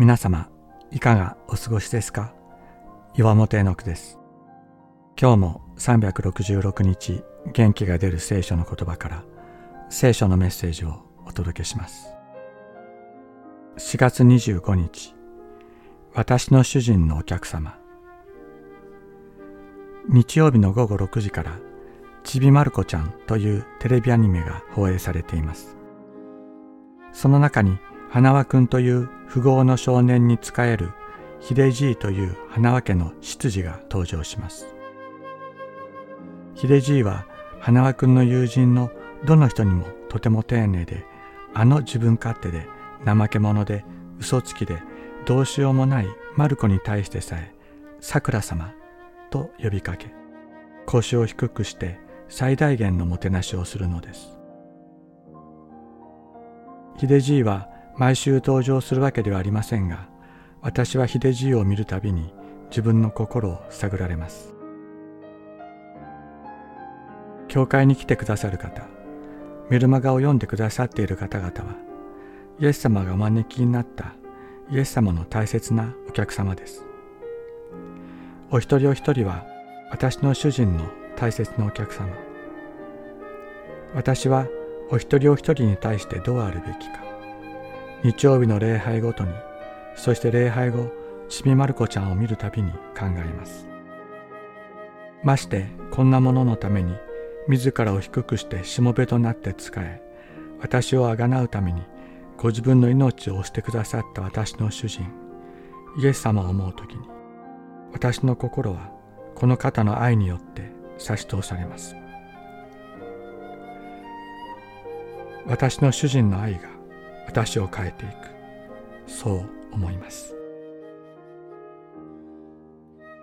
皆様いかがお過ごしですか？岩本絵の句です。今日も366日元気が出る聖書の言葉から聖書のメッセージをお届けします。4月25日私の主人のお客様。日曜日の午後6時からちびまる子ちゃんというテレビアニメが放映されています。その中に花輪くんという富豪の少年に仕える秀じいという花輪家の執事が登場します。秀じいは花輪くんの友人のどの人にもとても丁寧で、あの自分勝手で怠け者で嘘つきでどうしようもないマルコに対してさえ、さくら様と呼びかけ、腰を低くして最大限のもてなしをするのです。秀じいは毎週登場するわけではありませんが私は秀じいを見るたびに自分の心を探られます。教会に来てくださる方メルマガを読んでくださっている方々はイエス様がお招きになったイエス様の大切なお客様です。お一人お一人は私の主人の大切なお客様。私はお一人お一人に対してどうあるべきか。日曜日の礼拝ごとにそして礼拝後ちびまる子ちゃんを見るたびに考えます。ましてこんなもののために自らを低くしてしもべとなって仕え私をあがなうためにご自分の命を押してくださった私の主人イエス様を思う時に私の心はこの方の愛によって差し通されます。私の主人の愛が私を変えていく。そう思います。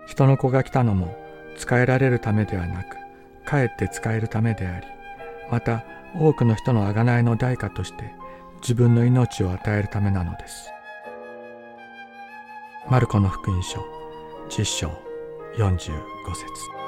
人の子が来たのも使えられるためではなくかえって使えるためでありまた多くの人の贖いの代価として自分の命を与えるためなのです。マルコの福音書10章45節。